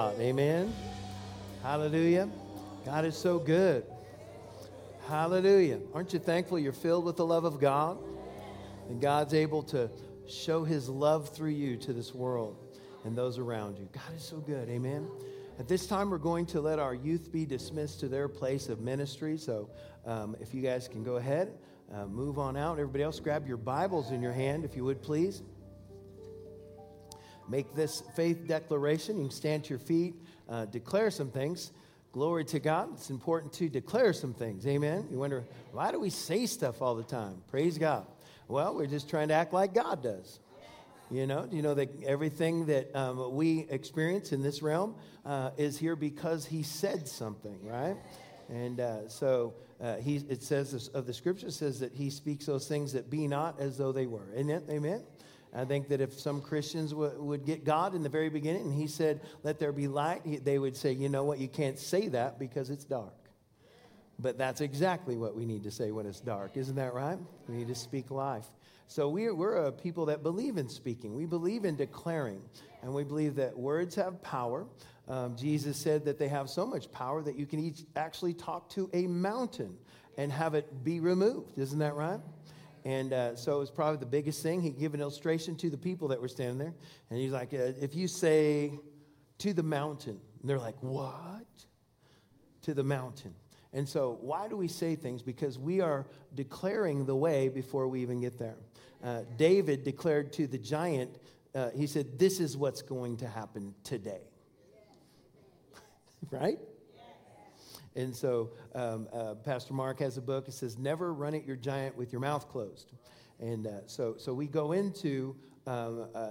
Amen. Hallelujah. God is so good. Hallelujah. Aren't you thankful you're filled with the love of God? And God's able to show his love through you to this world and those around you. God is so good. Amen. At this time, we're going to let our youth be dismissed to their place of ministry. So um, if you guys can go ahead, uh, move on out. Everybody else, grab your Bibles in your hand, if you would, please make this faith declaration. You can stand to your feet, uh, declare some things. Glory to God. It's important to declare some things. Amen. You wonder, why do we say stuff all the time? Praise God. Well, we're just trying to act like God does. You know, you know that everything that um, we experience in this realm uh, is here because He said something, right? And uh, so uh, he, it says this, of the scripture says that He speaks those things that be not as though they were. It? Amen. I think that if some Christians w- would get God in the very beginning and He said, Let there be light, they would say, You know what? You can't say that because it's dark. But that's exactly what we need to say when it's dark. Isn't that right? We need to speak life. So we're, we're a people that believe in speaking. We believe in declaring. And we believe that words have power. Um, Jesus said that they have so much power that you can each actually talk to a mountain and have it be removed. Isn't that right? And uh, so it was probably the biggest thing. He gave an illustration to the people that were standing there. And he's like, uh, if you say to the mountain, and they're like, what? To the mountain. And so, why do we say things? Because we are declaring the way before we even get there. Uh, David declared to the giant, uh, he said, This is what's going to happen today. right? And so um, uh, Pastor Mark has a book. It says, Never run at your giant with your mouth closed. And uh, so, so we go into um, uh,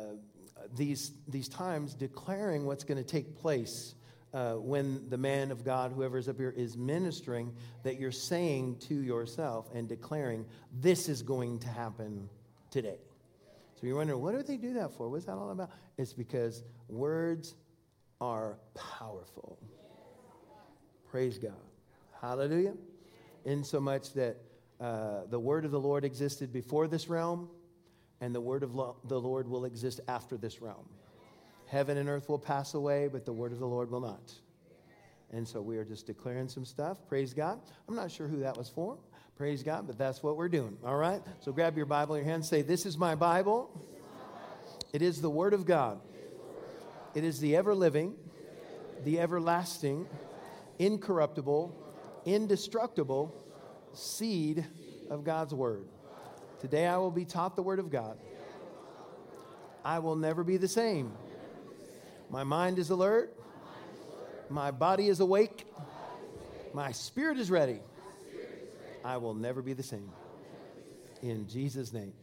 these, these times declaring what's going to take place uh, when the man of God, whoever is up here, is ministering, that you're saying to yourself and declaring, This is going to happen today. So you're wondering, what do they do that for? What's that all about? It's because words are powerful. Praise God. Hallelujah. In so much that uh, the word of the Lord existed before this realm, and the word of lo- the Lord will exist after this realm. Heaven and earth will pass away, but the word of the Lord will not. And so we are just declaring some stuff. Praise God. I'm not sure who that was for. Praise God, but that's what we're doing. All right? So grab your Bible in your hand. Say, This is my Bible. It is the Word of God. It is the ever living, the everlasting, incorruptible, indestructible seed of God's Word. Today I will be taught the Word of God. I will never be the same. My mind is alert. My body is awake. My spirit is ready. I will never be the same. In Jesus' name.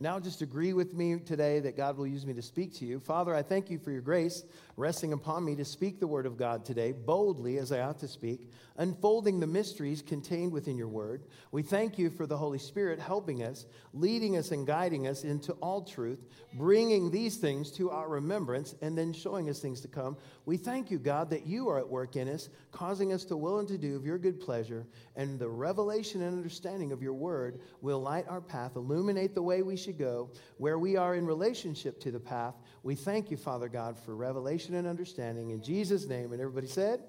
Now, just agree with me today that God will use me to speak to you. Father, I thank you for your grace resting upon me to speak the word of God today boldly as I ought to speak, unfolding the mysteries contained within your word. We thank you for the Holy Spirit helping us, leading us, and guiding us into all truth, bringing these things to our remembrance, and then showing us things to come. We thank you, God, that you are at work in us, causing us to will and to do of your good pleasure, and the revelation and understanding of your word will light our path, illuminate the way we should go, where we are in relationship to the path. We thank you, Father God, for revelation and understanding. In Jesus' name. And everybody said,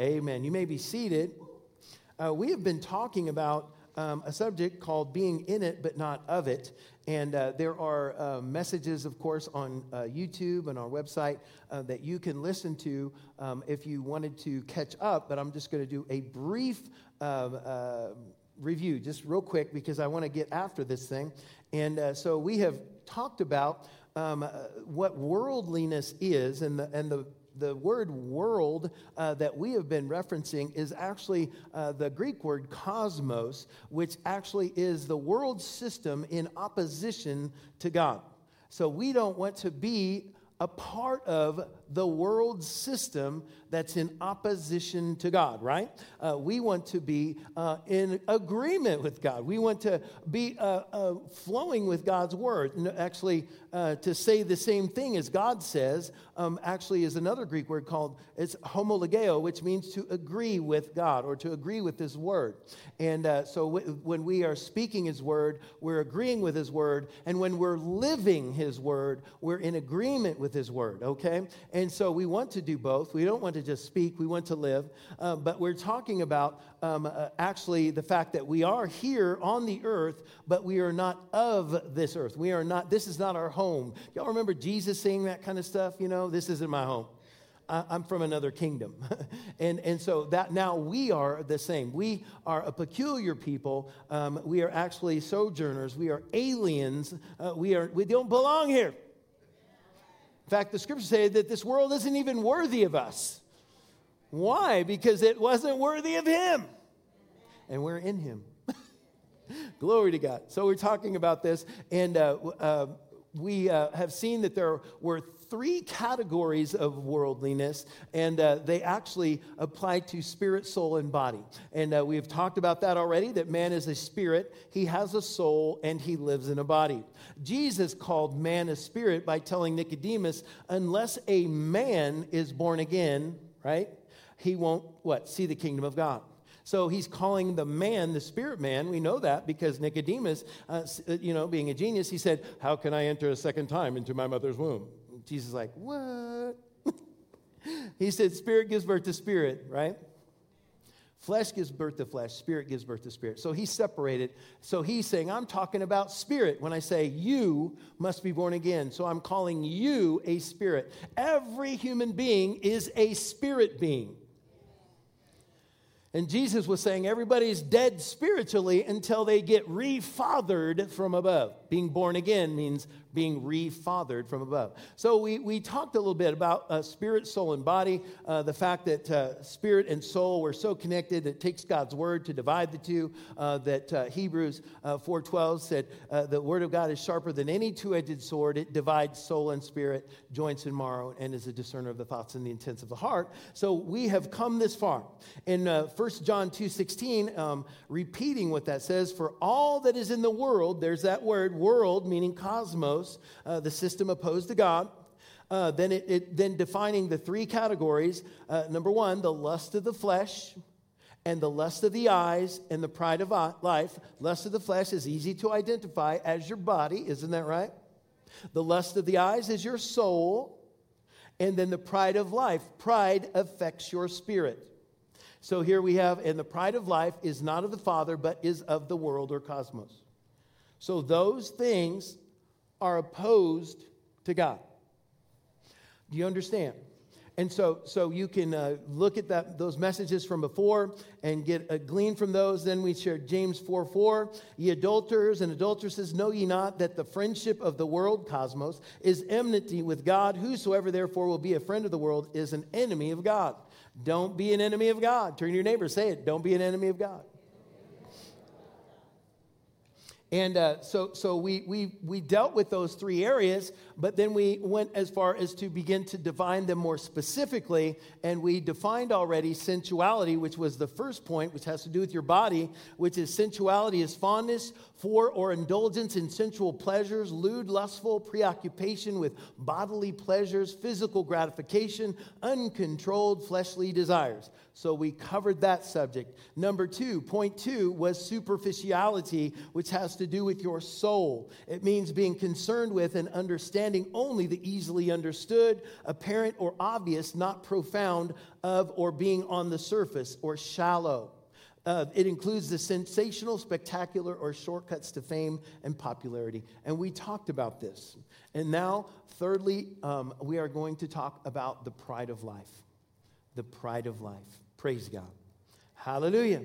Amen. Amen. You may be seated. Uh, we have been talking about um, a subject called being in it but not of it. And uh, there are uh, messages, of course, on uh, YouTube and our website uh, that you can listen to um, if you wanted to catch up. But I'm just going to do a brief uh, review, just real quick, because I want to get after this thing. And so we have talked about um, what worldliness is and the, and the the word world uh, that we have been referencing is actually uh, the Greek word cosmos, which actually is the world system in opposition to God. So we don't want to be a part of the world system that's in opposition to God, right? Uh, we want to be uh, in agreement with God. We want to be uh, uh flowing with God's word. And actually, uh, to say the same thing as God says, um, actually is another Greek word called it's homologeo, which means to agree with God or to agree with His word. And uh, so w- when we are speaking His word, we're agreeing with His word, and when we're living His word, we're in agreement with with His Word, okay? And so we want to do both. We don't want to just speak, we want to live. Um, but we're talking about um, uh, actually the fact that we are here on the earth, but we are not of this earth. We are not, this is not our home. Y'all remember Jesus saying that kind of stuff? You know, this isn't my home. I'm from another kingdom. and, and so that now we are the same. We are a peculiar people. Um, we are actually sojourners. We are aliens. Uh, we, are, we don't belong here. In fact, the scriptures say that this world isn't even worthy of us. Why? Because it wasn't worthy of Him. And we're in Him. Glory to God. So we're talking about this, and uh, uh, we uh, have seen that there were three categories of worldliness, and uh, they actually apply to spirit, soul, and body. And uh, we have talked about that already that man is a spirit, he has a soul, and he lives in a body. Jesus called man a spirit by telling Nicodemus, unless a man is born again, right, he won't, what, see the kingdom of God. So he's calling the man the spirit man. We know that because Nicodemus, uh, uh you know, being a genius, he said, How can I enter a second time into my mother's womb? Jesus is like, What? he said, Spirit gives birth to spirit, right? Flesh gives birth to flesh, spirit gives birth to spirit. So he's separated. So he's saying, I'm talking about spirit when I say you must be born again. So I'm calling you a spirit. Every human being is a spirit being. And Jesus was saying everybody's dead spiritually until they get refathered from above. Being born again means being refathered from above. So we, we talked a little bit about uh, spirit, soul, and body, uh, the fact that uh, spirit and soul were so connected it takes God's word to divide the two, uh, that uh, Hebrews 4.12 uh, said the word of God is sharper than any two-edged sword. It divides soul and spirit, joints and marrow, and is a discerner of the thoughts and the intents of the heart. So we have come this far. In uh, 1 John 2.16, um, repeating what that says, for all that is in the world, there's that word, world, meaning cosmos, uh, the system opposed to God. Uh, then, it, it, then defining the three categories uh, number one, the lust of the flesh, and the lust of the eyes, and the pride of life. Lust of the flesh is easy to identify as your body, isn't that right? The lust of the eyes is your soul, and then the pride of life. Pride affects your spirit. So here we have, and the pride of life is not of the Father, but is of the world or cosmos. So those things are opposed to God. Do you understand? And so, so you can uh, look at that, those messages from before and get a glean from those. Then we shared James 4 4. Ye adulterers and adulteresses, know ye not that the friendship of the world, cosmos, is enmity with God? Whosoever therefore will be a friend of the world is an enemy of God. Don't be an enemy of God. Turn to your neighbor, say it. Don't be an enemy of God. And uh, so, so we, we, we dealt with those three areas, but then we went as far as to begin to define them more specifically. And we defined already sensuality, which was the first point, which has to do with your body, which is sensuality is fondness for or indulgence in sensual pleasures, lewd, lustful preoccupation with bodily pleasures, physical gratification, uncontrolled fleshly desires. So we covered that subject. Number two, point two, was superficiality, which has to do with your soul. It means being concerned with and understanding only the easily understood, apparent, or obvious, not profound of or being on the surface or shallow. Uh, it includes the sensational, spectacular, or shortcuts to fame and popularity. And we talked about this. And now, thirdly, um, we are going to talk about the pride of life. The pride of life. Praise God. Hallelujah.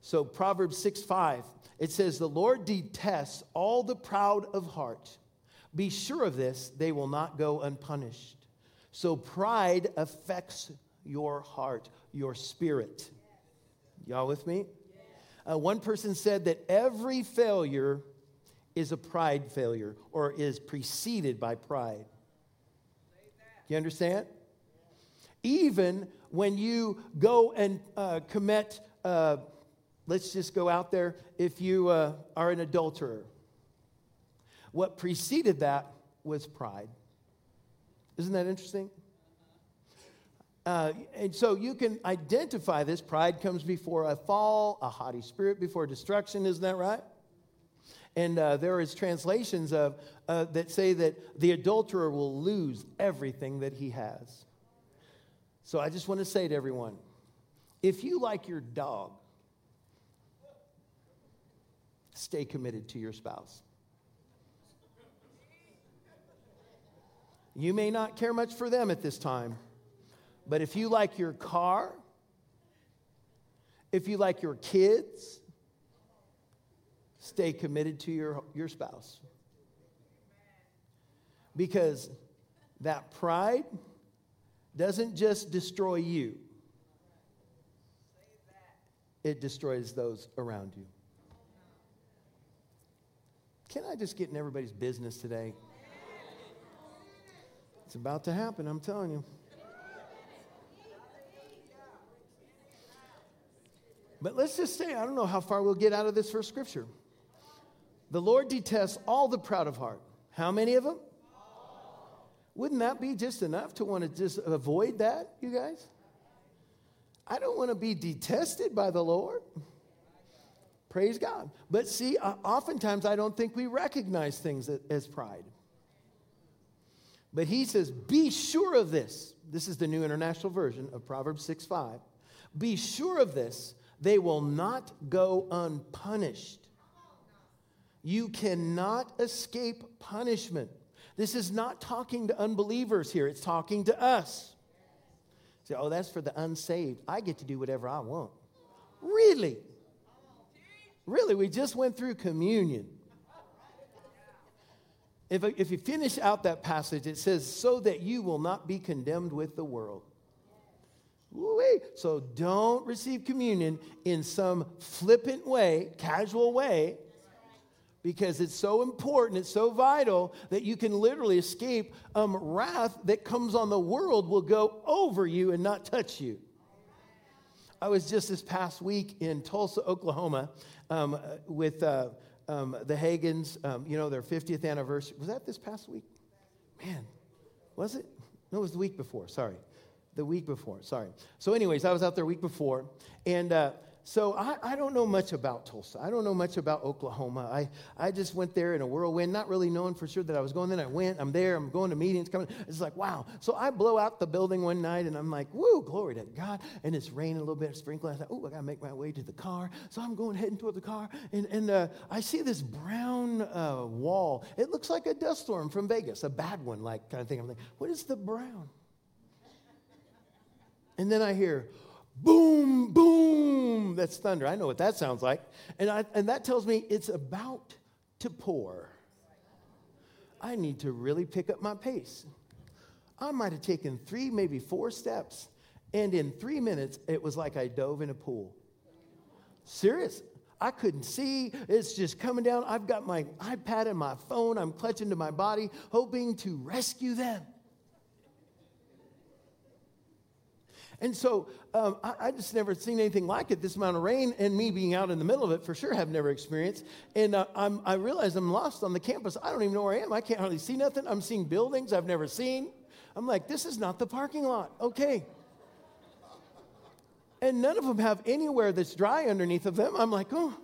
So, Proverbs 6 5, it says, The Lord detests all the proud of heart. Be sure of this, they will not go unpunished. So, pride affects your heart, your spirit. Y'all with me? Uh, one person said that every failure is a pride failure or is preceded by pride. Do you understand? Even when you go and uh, commit, uh, let's just go out there, if you uh, are an adulterer, what preceded that was pride. Isn't that interesting? Uh, and so you can identify this. Pride comes before a fall, a haughty spirit before destruction. Isn't that right? And uh, there is translations of, uh, that say that the adulterer will lose everything that he has. So I just want to say to everyone if you like your dog, stay committed to your spouse. You may not care much for them at this time, but if you like your car, if you like your kids, stay committed to your, your spouse. Because that pride doesn't just destroy you, it destroys those around you. Can I just get in everybody's business today? It's about to happen, I'm telling you. But let's just say, I don't know how far we'll get out of this first scripture. The Lord detests all the proud of heart. How many of them? Wouldn't that be just enough to want to just avoid that, you guys? I don't want to be detested by the Lord. Praise God. But see, uh, oftentimes I don't think we recognize things as pride. But he says, Be sure of this. This is the New International Version of Proverbs 6 5. Be sure of this, they will not go unpunished. You cannot escape punishment. This is not talking to unbelievers here, it's talking to us. Say, oh, that's for the unsaved. I get to do whatever I want. Really? Really, we just went through communion. If, if you finish out that passage, it says, so that you will not be condemned with the world. So don't receive communion in some flippant way, casual way, because it's so important, it's so vital that you can literally escape um, wrath that comes on the world will go over you and not touch you. I was just this past week in Tulsa, Oklahoma, um, with uh, um, the Hagins, um, you know, their 50th anniversary. Was that this past week? Man, was it? No, it was the week before. Sorry. The week before. Sorry. So, anyways, I was out there week before, and uh, so I, I don't know much about Tulsa. I don't know much about Oklahoma. I, I just went there in a whirlwind, not really knowing for sure that I was going. Then I went, I'm there, I'm going to meetings, coming. It's like, wow. So I blow out the building one night and I'm like, woo, glory to God. And it's raining a little bit, sprinkling. I thought, oh, I got to make my way to the car. So I'm going heading toward the car. And, and uh, I see this brown uh, wall. It looks like a dust storm from Vegas, a bad one, like kind of thing. I'm like, what is the brown? And then I hear, boom, boom. That's thunder. I know what that sounds like. And, I, and that tells me it's about to pour. I need to really pick up my pace. I might have taken three, maybe four steps, and in three minutes, it was like I dove in a pool. Serious. I couldn't see. It's just coming down. I've got my iPad and my phone. I'm clutching to my body, hoping to rescue them. And so um, I, I, just never seen anything like it, this amount of rain, and me being out in the middle of it for sure have never experienced. And uh, I'm, I realize I'm lost on the campus. I don't even know where I am. I can't hardly see nothing. I'm seeing buildings I've never seen. I'm like, this is not the parking lot. Okay. And none of them have anywhere that's dry underneath of them. I'm like, oh.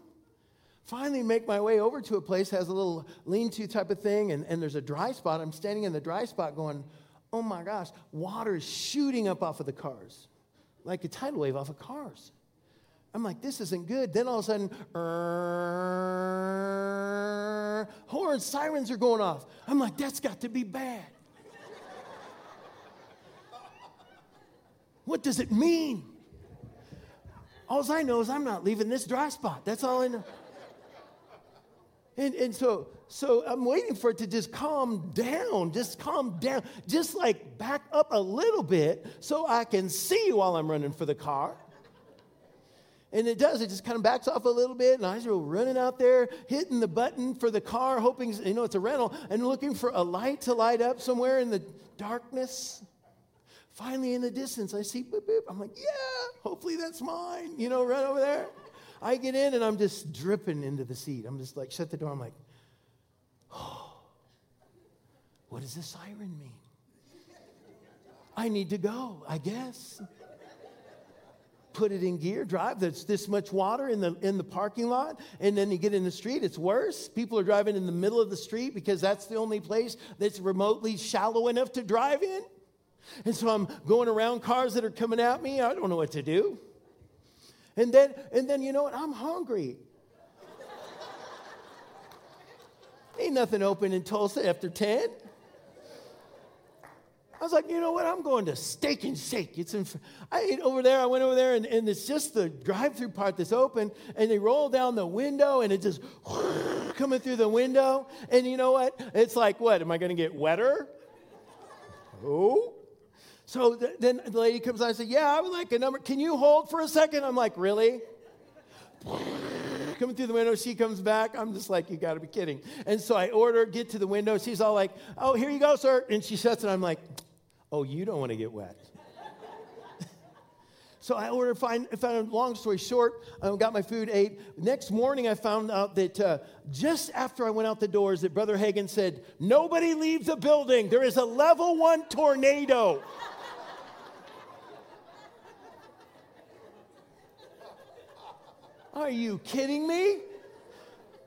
Finally, make my way over to a place has a little lean-to type of thing, and, and there's a dry spot. I'm standing in the dry spot, going, oh my gosh, water is shooting up off of the cars, like a tidal wave off of cars. I'm like, this isn't good. Then all of a sudden, horns, sirens are going off. I'm like, that's got to be bad. what does it mean? All I know is I'm not leaving this dry spot. That's all I know. And, and so, so I'm waiting for it to just calm down, just calm down, just like back up a little bit so I can see while I'm running for the car. And it does, it just kind of backs off a little bit, and I was running out there, hitting the button for the car, hoping, you know, it's a rental, and looking for a light to light up somewhere in the darkness. Finally, in the distance, I see boop, boop. I'm like, yeah, hopefully that's mine, you know, right over there. I get in and I'm just dripping into the seat. I'm just like, shut the door. I'm like, oh, what does the siren mean? I need to go, I guess. put it in gear, drive. There's this much water in the, in the parking lot. And then you get in the street, it's worse. People are driving in the middle of the street because that's the only place that's remotely shallow enough to drive in. And so I'm going around cars that are coming at me. I don't know what to do. And then, and then you know what? I'm hungry. Ain't nothing open in Tulsa after 10. I was like, you know what? I'm going to Steak and Shake. It's in, I ate over there. I went over there, and, and it's just the drive-through part that's open, and they roll down the window, and it just coming through the window. And you know what? It's like, what? Am I going to get wetter? Oh. So th- then the lady comes on and says, Yeah, I would like a number. Can you hold for a second? I'm like, Really? Coming through the window, she comes back. I'm just like, You got to be kidding. And so I order, get to the window. She's all like, Oh, here you go, sir. And she shuts it. I'm like, Oh, you don't want to get wet. so I ordered, find, found, long story short, I got my food, ate. Next morning, I found out that uh, just after I went out the doors, that Brother Hagin said, Nobody leave the building. There is a level one tornado. Are you kidding me?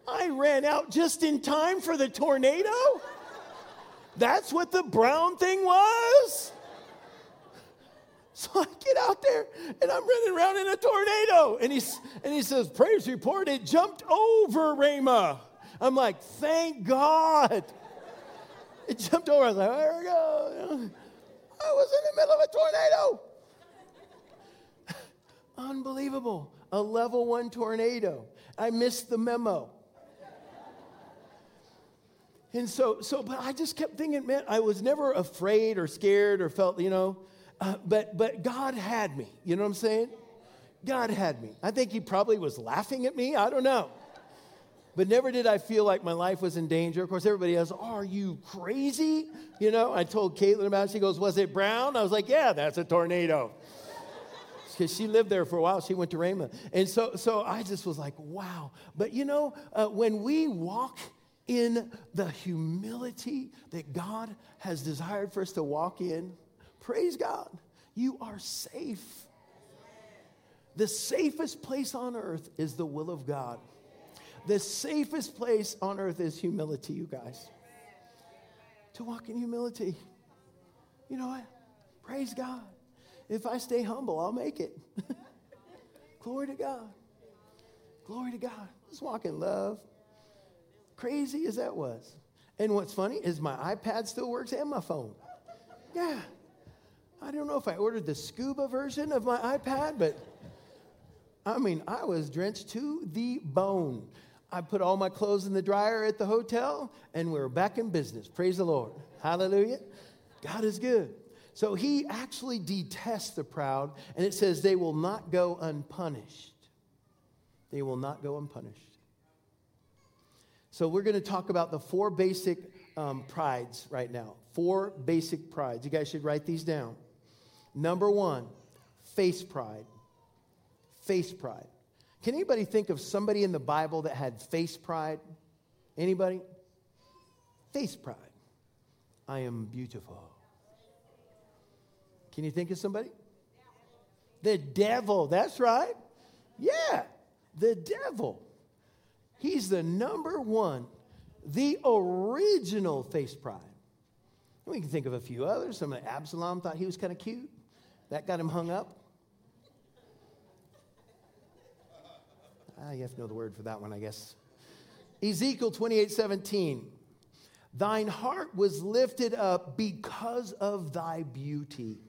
I ran out just in time for the tornado? That's what the brown thing was? So I get out there and I'm running around in a tornado. And, he's, and he says, Praise report, it jumped over Rhema. I'm like, Thank God. It jumped over. I was like, There we go. I was in the middle of a tornado. Unbelievable. A level one tornado. I missed the memo. And so, so, but I just kept thinking, man, I was never afraid or scared or felt, you know, uh, but, but God had me. You know what I'm saying? God had me. I think He probably was laughing at me. I don't know. But never did I feel like my life was in danger. Of course, everybody else, are you crazy? You know, I told Caitlin about it. She goes, Was it brown? I was like, Yeah, that's a tornado. Because she lived there for a while. She went to Rhema. And so, so I just was like, Wow. But you know, uh, when we walk in the humility that God has desired for us to walk in, praise God, you are safe. The safest place on earth is the will of God. The safest place on earth is humility, you guys. To walk in humility. You know what? Praise God. If I stay humble, I'll make it. Glory to God. Glory to God. Let's walk in love crazy as that was. And what's funny is my iPad still works and my phone. Yeah. I don't know if I ordered the scuba version of my iPad, but I mean, I was drenched to the bone. I put all my clothes in the dryer at the hotel, and we're back in business. Praise the Lord. Hallelujah. God is good. So he actually detests the proud, and it says they will not go unpunished. They will not go unpunished. So, we're going to talk about the four basic um, prides right now. Four basic prides. You guys should write these down. Number one, face pride. Face pride. Can anybody think of somebody in the Bible that had face pride? Anybody? Face pride. I am beautiful. Can you think of somebody? The devil. That's right. Yeah, the devil. He's the number one, the original face pride. We can think of a few others. Some of Absalom thought he was kind of cute. That got him hung up. Ah, you have to know the word for that one, I guess. Ezekiel 28 17. Thine heart was lifted up because of thy beauty.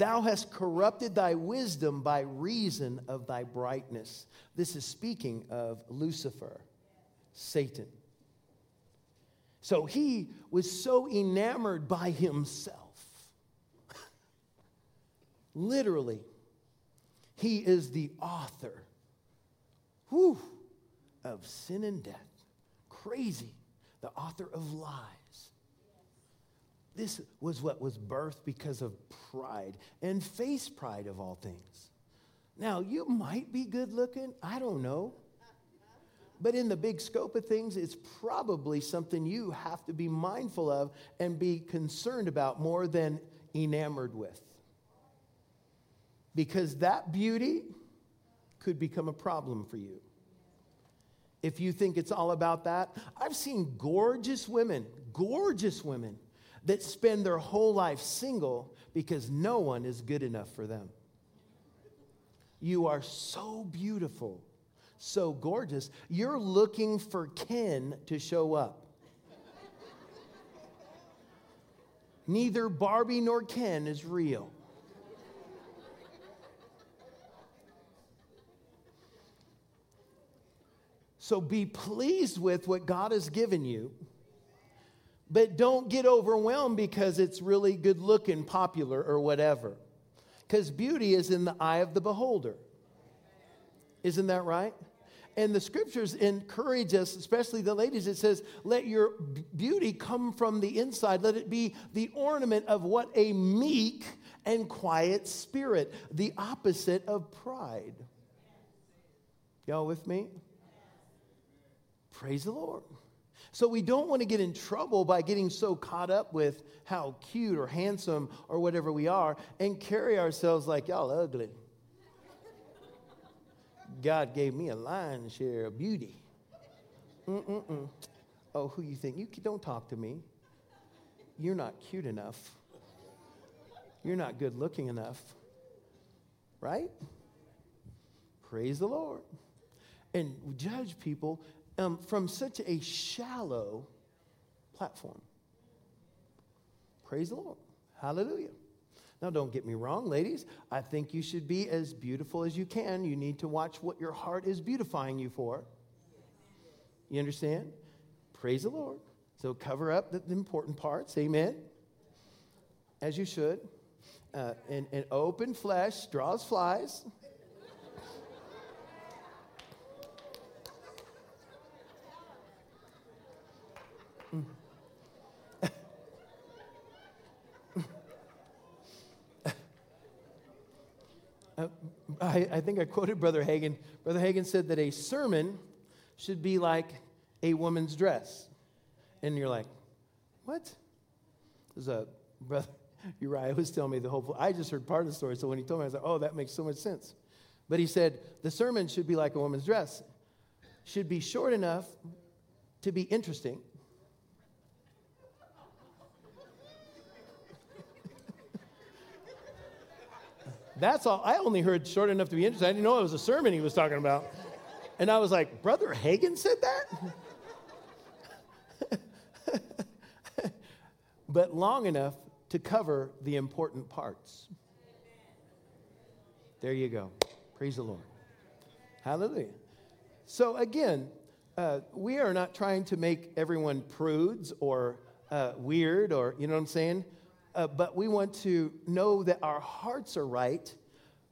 Thou hast corrupted thy wisdom by reason of thy brightness. This is speaking of Lucifer, Satan. So he was so enamored by himself. Literally, he is the author whew, of sin and death. Crazy. The author of lies. This was what was birthed because of pride and face pride of all things. Now, you might be good looking, I don't know. But in the big scope of things, it's probably something you have to be mindful of and be concerned about more than enamored with. because that beauty could become a problem for you. If you think it's all about that, I've seen gorgeous women, gorgeous women that spend their whole life single because no one is good enough for them. You are so beautiful, so gorgeous. You're looking for Ken to show up. Neither Barbie nor Ken is real. So be pleased with what God has given you, but don't get overwhelmed because it's really good looking, popular, or whatever. Because beauty is in the eye of the beholder. Isn't that right? And the scriptures encourage us, especially the ladies, it says, let your beauty come from the inside. Let it be the ornament of what? A meek and quiet spirit, the opposite of pride. Y'all with me? Praise the Lord. So we don't want to get in trouble by getting so caught up with how cute or handsome or whatever we are and carry ourselves like y'all ugly. God gave me a lion's share of beauty. Mm-mm-mm. Oh, who you think? You don't talk to me. You're not cute enough. You're not good looking enough. Right? Praise the Lord. And judge people um, from such a shallow platform. Praise the Lord. Hallelujah. Now, don't get me wrong, ladies. I think you should be as beautiful as you can. You need to watch what your heart is beautifying you for. You understand? Praise the Lord. So cover up the, the important parts. Amen. As you should. Uh, and, and open flesh draws flies. Uh, I, I think I quoted Brother Hagin. Brother Hagin said that a sermon should be like a woman's dress. And you're like, what? There's a brother Uriah was telling me the whole. I just heard part of the story, so when he told me, I was like, oh, that makes so much sense. But he said the sermon should be like a woman's dress, should be short enough to be interesting, That's all. I only heard short enough to be interesting. I didn't know it was a sermon he was talking about. And I was like, Brother Hagin said that? but long enough to cover the important parts. There you go. Praise the Lord. Hallelujah. So, again, uh, we are not trying to make everyone prudes or uh, weird or, you know what I'm saying? Uh, but we want to know that our hearts are right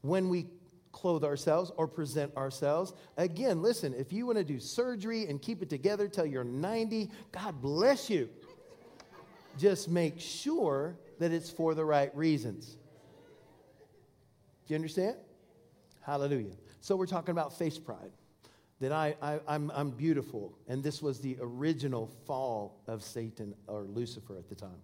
when we clothe ourselves or present ourselves. Again, listen, if you want to do surgery and keep it together till you're 90, God bless you. Just make sure that it's for the right reasons. Do you understand? Hallelujah. So we're talking about face pride. That I, I, I'm, I'm beautiful. And this was the original fall of Satan or Lucifer at the time.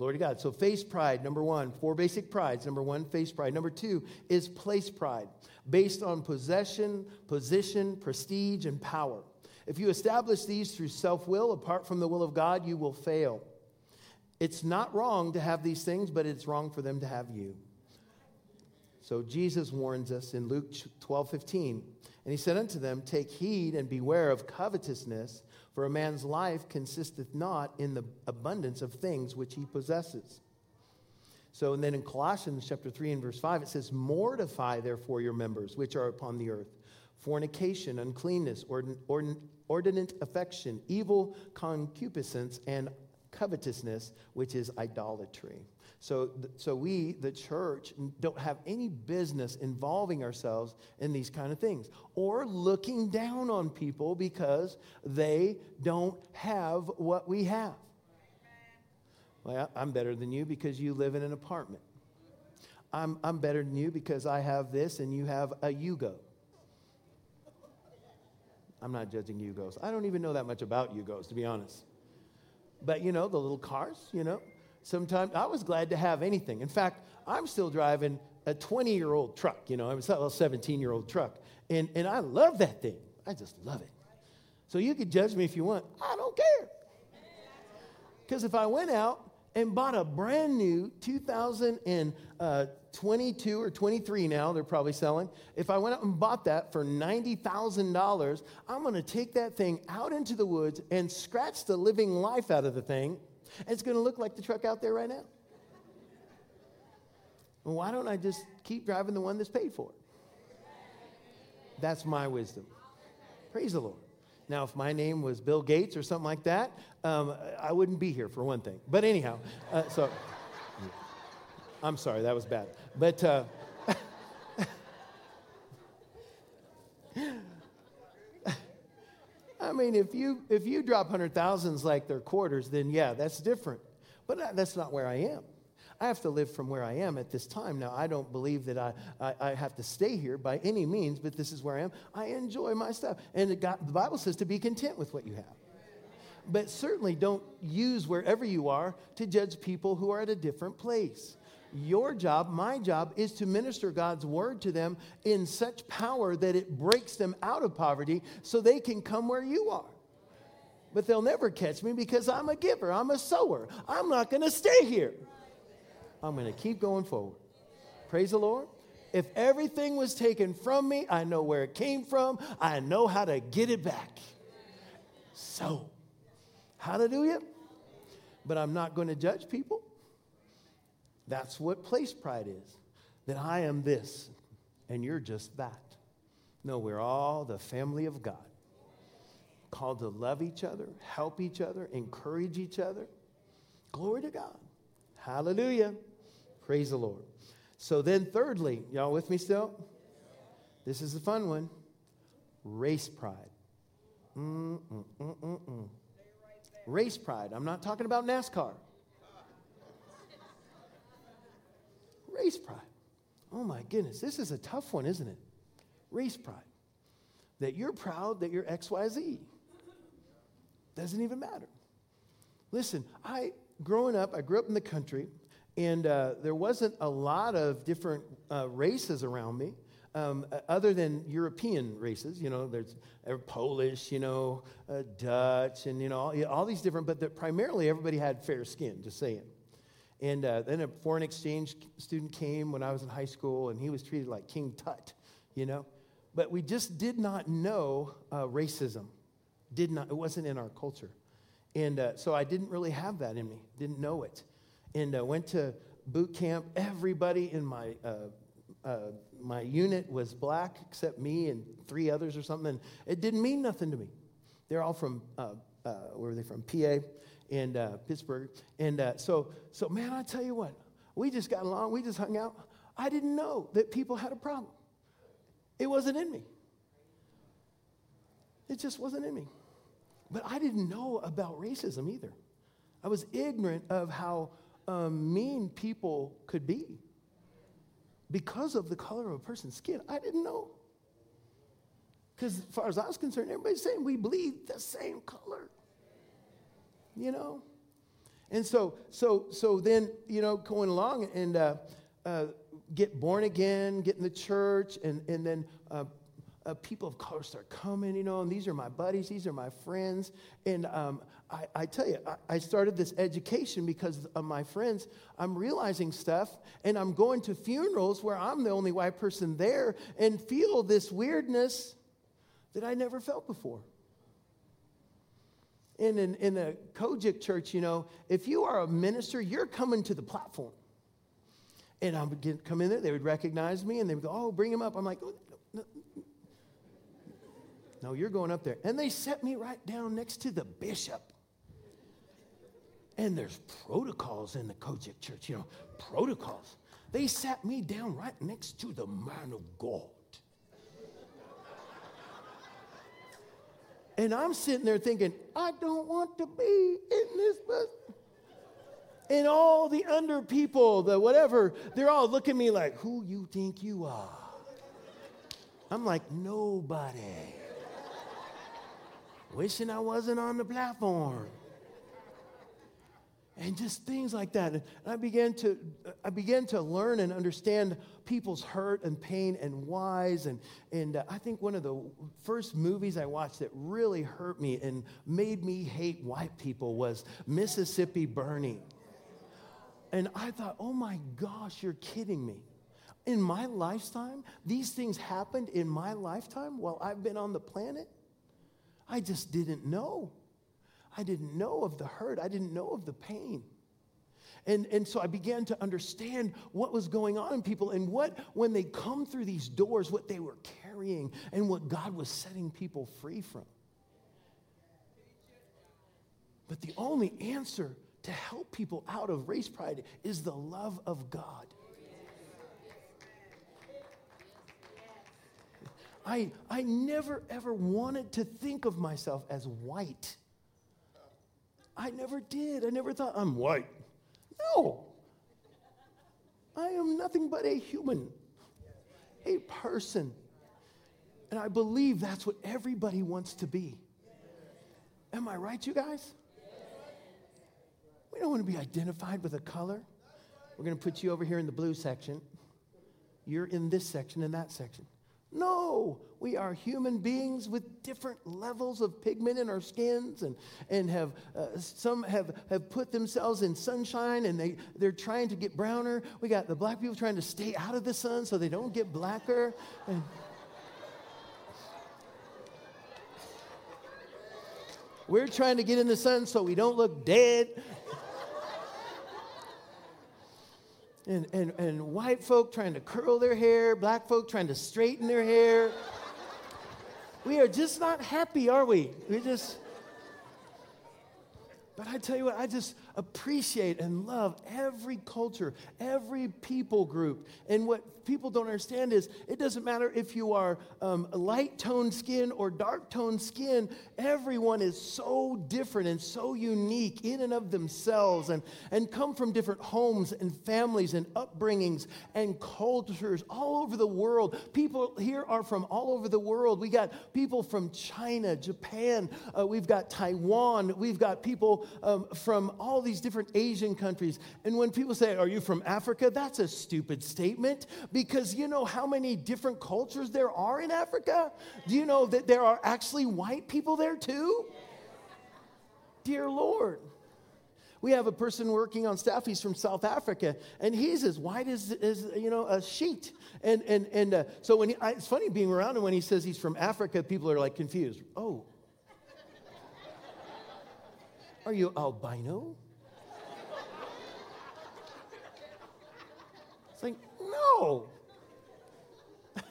Glory to God. So, face pride, number one, four basic prides. Number one, face pride. Number two is place pride, based on possession, position, prestige, and power. If you establish these through self will, apart from the will of God, you will fail. It's not wrong to have these things, but it's wrong for them to have you. So, Jesus warns us in Luke 12 15, and he said unto them, Take heed and beware of covetousness for a man's life consisteth not in the abundance of things which he possesses. So, and then in Colossians chapter 3 and verse 5, it says, Mortify therefore your members which are upon the earth fornication, uncleanness, ordinate affection, evil concupiscence, and covetousness, which is idolatry. So, so we, the church, don't have any business involving ourselves in these kind of things or looking down on people because they don't have what we have. Well, I'm better than you because you live in an apartment. I'm, I'm better than you because I have this and you have a Yugo. I'm not judging Yugos. I don't even know that much about Yugos, to be honest. But you know, the little cars, you know. Sometimes I was glad to have anything. In fact, I'm still driving a 20 year old truck, you know, I was a 17 year old truck. And, and I love that thing. I just love it. So you can judge me if you want. I don't care. Because if I went out and bought a brand new 2022 or 23 now, they're probably selling. If I went out and bought that for $90,000, I'm going to take that thing out into the woods and scratch the living life out of the thing. And it's going to look like the truck out there right now. Well, why don't I just keep driving the one that's paid for? That's my wisdom. Praise the Lord. Now, if my name was Bill Gates or something like that, um, I wouldn't be here for one thing. But anyhow, uh, so I'm sorry, that was bad. But uh, I mean, if you if you drop hundred thousands like they're quarters, then yeah, that's different. But that's not where I am. I have to live from where I am at this time. Now, I don't believe that I, I, I have to stay here by any means, but this is where I am. I enjoy my stuff. And got, the Bible says to be content with what you have. But certainly don't use wherever you are to judge people who are at a different place. Your job, my job, is to minister God's word to them in such power that it breaks them out of poverty so they can come where you are but they'll never catch me because I'm a giver, I'm a sower. I'm not going to stay here. I'm going to keep going forward. Praise the Lord. If everything was taken from me, I know where it came from. I know how to get it back. So, hallelujah. But I'm not going to judge people. That's what place pride is that I am this and you're just that. No, we're all the family of God, called to love each other, help each other, encourage each other. Glory to God. Hallelujah. Praise the Lord. So then, thirdly, y'all with me still? This is a fun one race pride. Mm-mm-mm-mm-mm. Race pride. I'm not talking about NASCAR. Race pride. Oh my goodness, this is a tough one, isn't it? Race pride. That you're proud that you're XYZ. Doesn't even matter. Listen, I, growing up, I grew up in the country. And uh, there wasn't a lot of different uh, races around me. Um, other than European races, you know, there's uh, Polish, you know, uh, Dutch, and you know, all, all these different. But primarily, everybody had fair skin. Just saying. And uh, then a foreign exchange student came when I was in high school, and he was treated like King Tut, you know. But we just did not know uh, racism. Did not. It wasn't in our culture, and so I didn't really have that in me. Didn't know it and uh, went to boot camp. Everybody in my uh, uh, my unit was black except me and three others or something. And It didn't mean nothing to me. They're all from uh, uh, where were they from? PA and uh, Pittsburgh. And so so man, I tell you what, we just got along. We just hung out. I didn't know that people had a problem. It wasn't in me. It just wasn't in me. But I didn't know about racism either. I was ignorant of how um, mean people could be because of the color of a person's skin. I didn't know. Because as far as I was concerned, everybody's saying we bleed the same color. You know? And so, so, so then, you know, going along and uh, uh, get born again, get in the church, and, and then uh, uh, people of color start coming, you know, and these are my buddies, these are my friends. And um, I, I, tell you, I, I, started this education because of my friends. I'm realizing stuff, and I'm going to funerals where I'm the only white person there and feel this weirdness that I never felt before. In, in, in a COGIC church, you know, if you are a minister, you're coming to the platform. And I would come in there, they would recognize me, and they would go, Oh, bring him up. I'm like, oh, no, no, no, you're going up there. And they set me right down next to the bishop. And there's protocols in the COGIC church, you know, protocols. They sat me down right next to the man of God. And I'm sitting there thinking, I don't want to be in this bus. And all the under people, the whatever, they're all looking at me like, who you think you are? I'm like, nobody wishing I wasn't on the platform. And just things like that. And I began to, I began to learn and understand people's hurt and pain and whys. And, and uh, I think one of the first movies I watched that really hurt me and made me hate white people was Mississippi Burning. And I thought, oh my gosh, you're kidding me. In my lifetime, these things happened in my lifetime while I've been on the planet. I just didn't know. I didn't know of the hurt, I didn't know of the pain. And, and so I began to understand what was going on in people and what, when they come through these doors, what they were carrying and what God was setting people free from. But the only answer to help people out of race pride is the love of God. I, I never ever wanted to think of myself as white. I never did. I never thought I'm white. No. I am nothing but a human, a person. And I believe that's what everybody wants to be. Am I right, you guys? We don't want to be identified with a color. We're going to put you over here in the blue section. You're in this section and that section. No, we are human beings with different levels of pigment in our skins, and, and have uh, some have, have put themselves in sunshine and they, they're trying to get browner. We got the black people trying to stay out of the sun so they don't get blacker. And, we're trying to get in the sun so we don't look dead. And, and, and white folk trying to curl their hair, black folk trying to straighten their hair. we are just not happy, are we? We just. But I tell you what, I just appreciate and love every culture, every people group. And what people don't understand is it doesn't matter if you are um, light toned skin or dark toned skin, everyone is so different and so unique in and of themselves and, and come from different homes and families and upbringings and cultures all over the world. People here are from all over the world. We got people from China, Japan, uh, we've got Taiwan, we've got people um, from all these different Asian countries. And when people say, Are you from Africa? That's a stupid statement because you know how many different cultures there are in Africa? Do you know that there are actually white people there too? Dear Lord. We have a person working on staff. He's from South Africa, and he's as white as, as you know a sheet. And and and uh, so when he, I, it's funny being around him when he says he's from Africa, people are like confused. Oh, are you albino? It's like, no.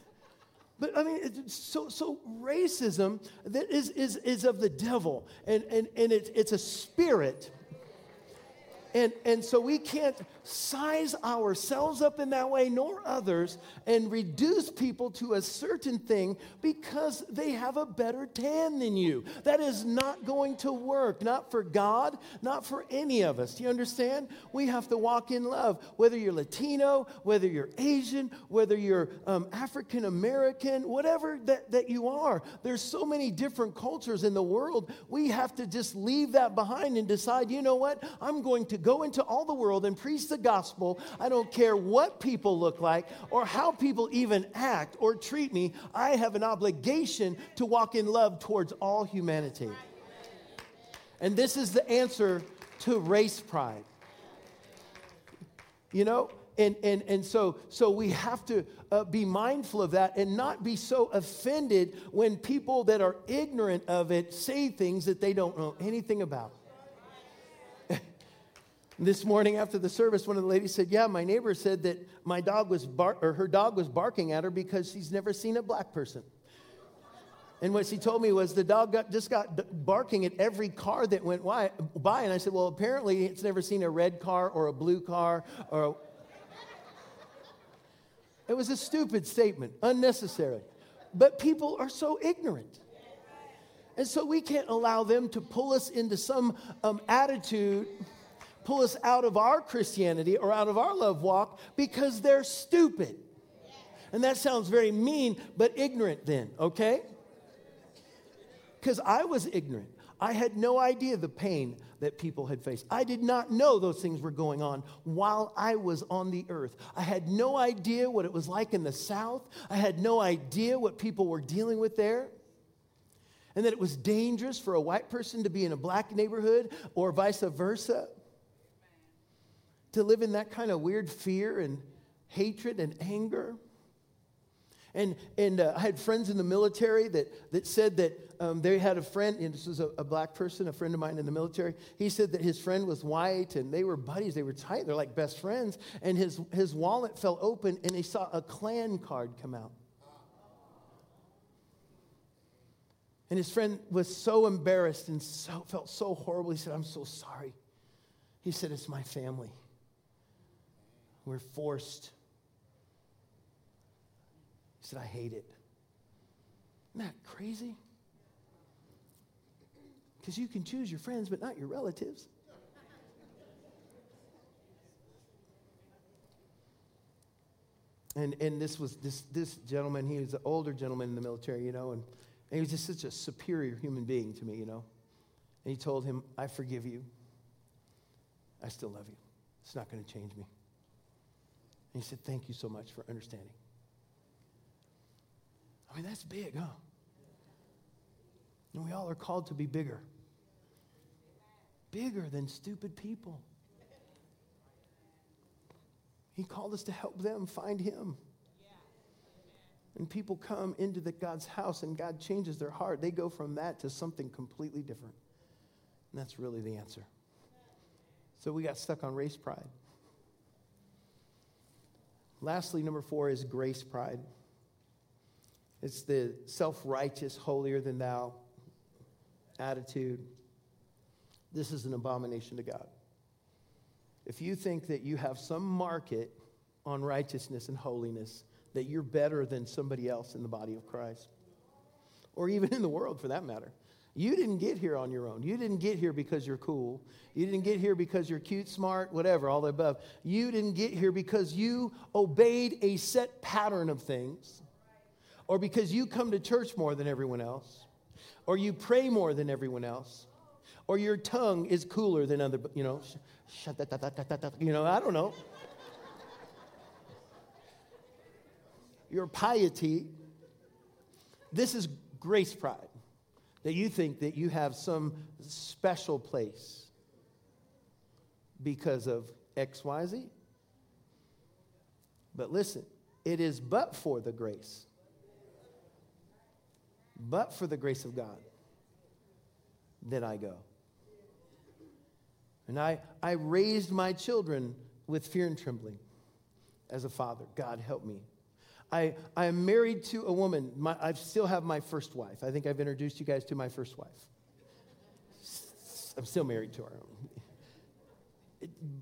But I mean, so, so racism that is, is, is of the devil, and, and, and it, it's a spirit and, and so we can't size ourselves up in that way, nor others, and reduce people to a certain thing because they have a better tan than you. That is not going to work, not for God, not for any of us. Do you understand? We have to walk in love, whether you're Latino, whether you're Asian, whether you're um, African American, whatever that, that you are. There's so many different cultures in the world. We have to just leave that behind and decide, you know what? I'm going to go into all the world and preach the gospel. I don't care what people look like or how people even act or treat me. I have an obligation to walk in love towards all humanity. And this is the answer to race pride. You know, and, and, and so, so we have to uh, be mindful of that and not be so offended when people that are ignorant of it say things that they don't know anything about. This morning after the service, one of the ladies said, Yeah, my neighbor said that my dog was bar- or her dog was barking at her because she's never seen a black person. And what she told me was the dog got, just got barking at every car that went by. And I said, Well, apparently it's never seen a red car or a blue car or. A... It was a stupid statement, unnecessary. But people are so ignorant. And so we can't allow them to pull us into some um, attitude pull us out of our Christianity or out of our love walk because they're stupid. And that sounds very mean, but ignorant then, okay? Because I was ignorant. I had no idea the pain that people had faced. I did not know those things were going on while I was on the earth. I had no idea what it was like in the South. I had no idea what people were dealing with there. And that it was dangerous for a white person to be in a black neighborhood or vice versa. To live in that kind of weird fear and hatred and anger. And, and uh, I had friends in the military that, that said that um, they had a friend, and this was a, a, black person, a friend of mine in the military. He said that his friend was white and they were buddies, they were tight, they're like best friends. And his, his wallet fell open and he saw a Klan card come out. And his friend was so embarrassed and so, felt so horrible. He said, I'm so sorry. He said, It's my family. We're forced He said, I hate it. Isn't that crazy? Because you can choose your friends, but not your relatives. And, and this was this, this gentleman, he was an older gentleman in the military, you know, and, and he was just such a superior human being to me, you know. And he told him, I forgive you. I still love you. It's not going to change me. And he said, Thank you so much for understanding. I mean, that's big, huh? And we all are called to be bigger. Bigger than stupid people. He called us to help them find Him. And people come into the God's house and God changes their heart. They go from that to something completely different. And that's really the answer. So we got stuck on race pride. Lastly, number four is grace pride. It's the self righteous, holier than thou attitude. This is an abomination to God. If you think that you have some market on righteousness and holiness, that you're better than somebody else in the body of Christ, or even in the world for that matter. You didn't get here on your own. You didn't get here because you're cool. You didn't get here because you're cute, smart, whatever, all the above. You didn't get here because you obeyed a set pattern of things or because you come to church more than everyone else, or you pray more than everyone else, or your tongue is cooler than other, you know, you know, I don't know. Your piety, this is grace pride, that you think that you have some special place because of XYZ. But listen, it is but for the grace but for the grace of God, then I go. And I, I raised my children with fear and trembling as a father. God, help me. I, I am married to a woman. My, I still have my first wife. I think I've introduced you guys to my first wife. I'm still married to her.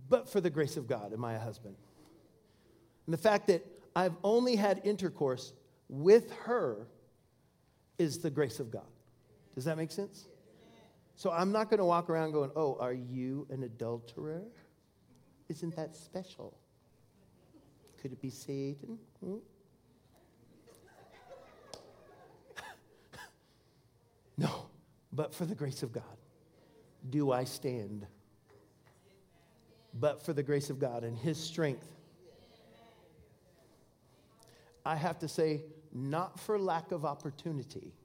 But for the grace of God, am I a husband? And the fact that I've only had intercourse with her is the grace of God. Does that make sense? So I'm not going to walk around going, oh, are you an adulterer? Isn't that special? Could it be Satan? Hmm? no, but for the grace of God, do I stand? But for the grace of God and His strength. I have to say, not for lack of opportunity,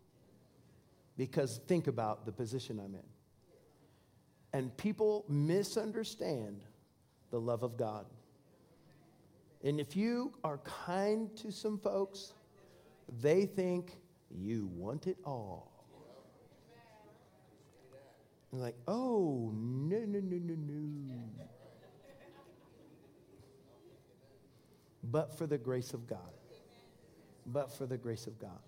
because think about the position I'm in. And people misunderstand the love of God. And if you are kind to some folks, they think you want it all. And like, oh, no, no, no, no, no. But for the grace of God but for the grace of God.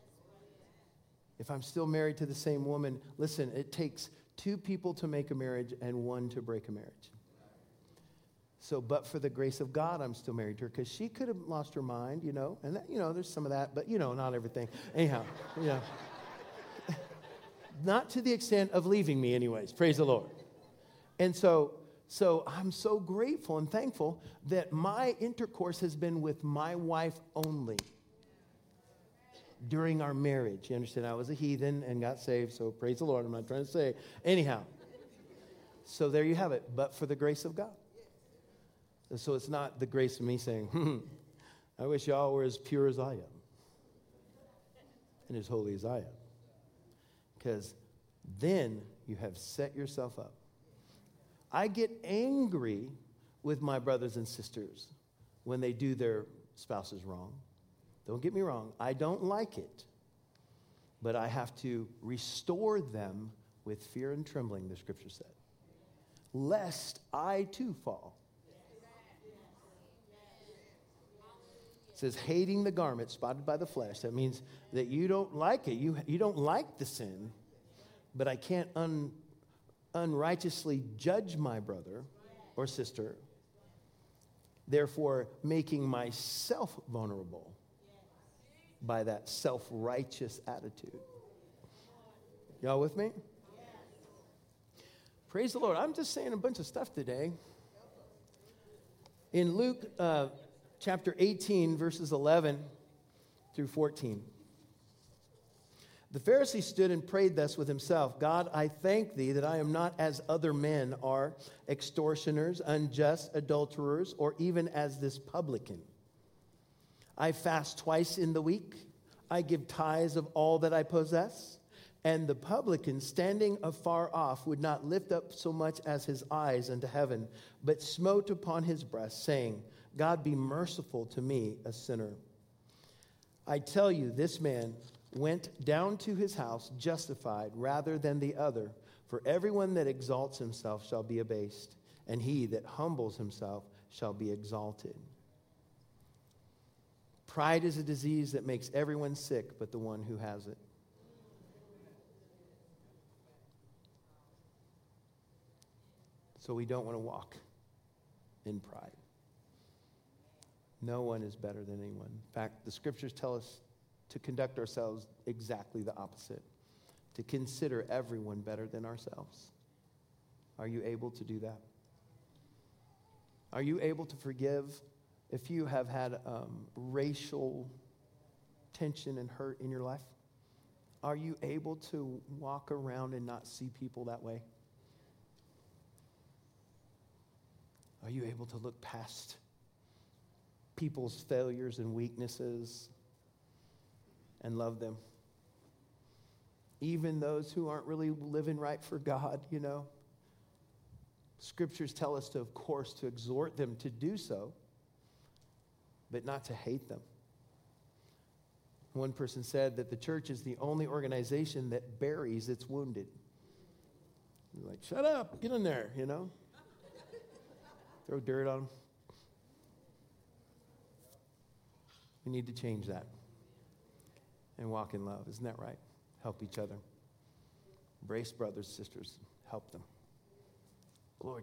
If I'm still married to the same woman, listen, it takes two people to make a marriage and one to break a marriage. So, but for the grace of God, I'm still married to her because she could have lost her mind, you know, and that, you know, there's some of that, but you know, not everything. Anyhow, know, not to the extent of leaving me, anyways. Praise the Lord. And so, so I'm so grateful and thankful that my intercourse has been with my wife only during our marriage. You understand? I was a heathen and got saved, so praise the Lord. I'm not trying to say. Anyhow, so there you have it, but for the grace of God. So it's not the grace of me saying, hmm, I wish y'all were as pure as I am and as holy as I am. Because then you have set yourself up. I get angry with my brothers and sisters when they do their spouses wrong. Don't get me wrong, I don't like it. But I have to restore them with fear and trembling, the scripture said, lest I too fall. Says, hating the garment spotted by the flesh. That means that you don't like it. You, you don't like the sin, but I can't un, unrighteously judge my brother or sister, therefore making myself vulnerable by that self righteous attitude. Y'all with me? Praise the Lord. I'm just saying a bunch of stuff today. In Luke uh, chapter 18, verses 11 through 14. The Pharisee stood and prayed thus with himself God, I thank thee that I am not as other men are, extortioners, unjust, adulterers, or even as this publican. I fast twice in the week. I give tithes of all that I possess. And the publican, standing afar off, would not lift up so much as his eyes unto heaven, but smote upon his breast, saying, God be merciful to me, a sinner. I tell you, this man went down to his house justified rather than the other. For everyone that exalts himself shall be abased, and he that humbles himself shall be exalted. Pride is a disease that makes everyone sick but the one who has it. So we don't want to walk in pride. No one is better than anyone. In fact, the scriptures tell us to conduct ourselves exactly the opposite, to consider everyone better than ourselves. Are you able to do that? Are you able to forgive if you have had um, racial tension and hurt in your life? Are you able to walk around and not see people that way? Are you able to look past people's failures and weaknesses and love them. Even those who aren't really living right for God, you know. Scriptures tell us to, of course, to exhort them to do so, but not to hate them. One person said that the church is the only organization that buries its wounded. You're like, shut up, get in there, you know? Throw dirt on them. We need to change that and walk in love. Isn't that right? Help each other. Embrace brothers, sisters, help them. Glory to